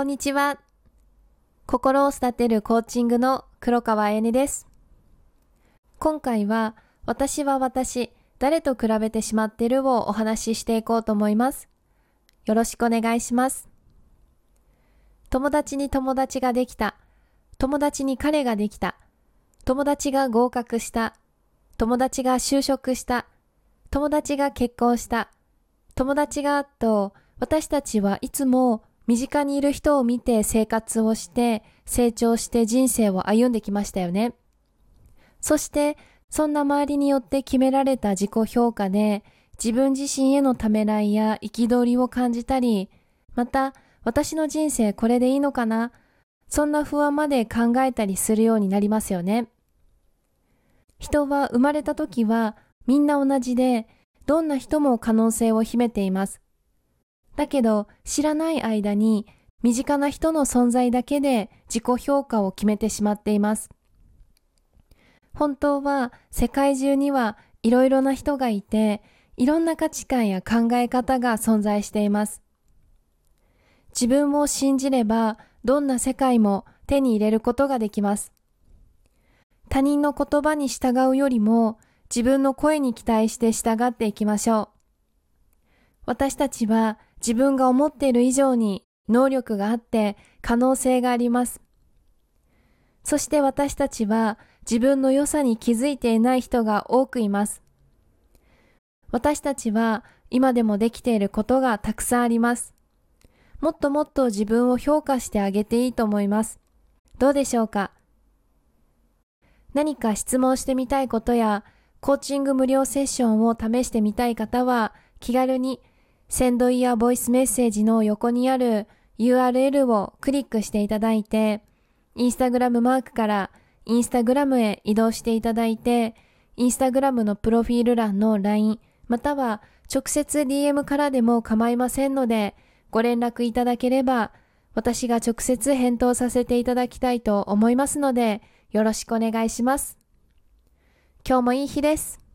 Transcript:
こんにちは。心を育てるコーチングの黒川彩音です。今回は、私は私、誰と比べてしまってるをお話ししていこうと思います。よろしくお願いします。友達に友達ができた。友達に彼ができた。友達が合格した。友達が就職した。友達が結婚した。友達がと、私たちはいつも身近にいる人を見て生活をして成長して人生を歩んできましたよね。そしてそんな周りによって決められた自己評価で自分自身へのためらいや憤りを感じたり、また私の人生これでいいのかな？そんな不安まで考えたりするようになりますよね。人は生まれた時はみんな同じでどんな人も可能性を秘めています。だけど知らない間に身近な人の存在だけで自己評価を決めてしまっています。本当は世界中にはいろいろな人がいて、いろんな価値観や考え方が存在しています。自分を信じればどんな世界も手に入れることができます。他人の言葉に従うよりも自分の声に期待して従っていきましょう。私たちは自分が思っている以上に能力があって可能性があります。そして私たちは自分の良さに気づいていない人が多くいます。私たちは今でもできていることがたくさんあります。もっともっと自分を評価してあげていいと思います。どうでしょうか？何か質問してみたいことやコーチング無料セッションを試してみたい方は気軽にセンドイヤーボイスメッセージの横にある URL をクリックしていただいて、インスタグラムマークからインスタグラムへ移動していただいて、インスタグラムのプロフィール欄の LINE、または直接 DM からでも構いませんので、ご連絡いただければ、私が直接返答させていただきたいと思いますので、よろしくお願いします。今日もいい日です。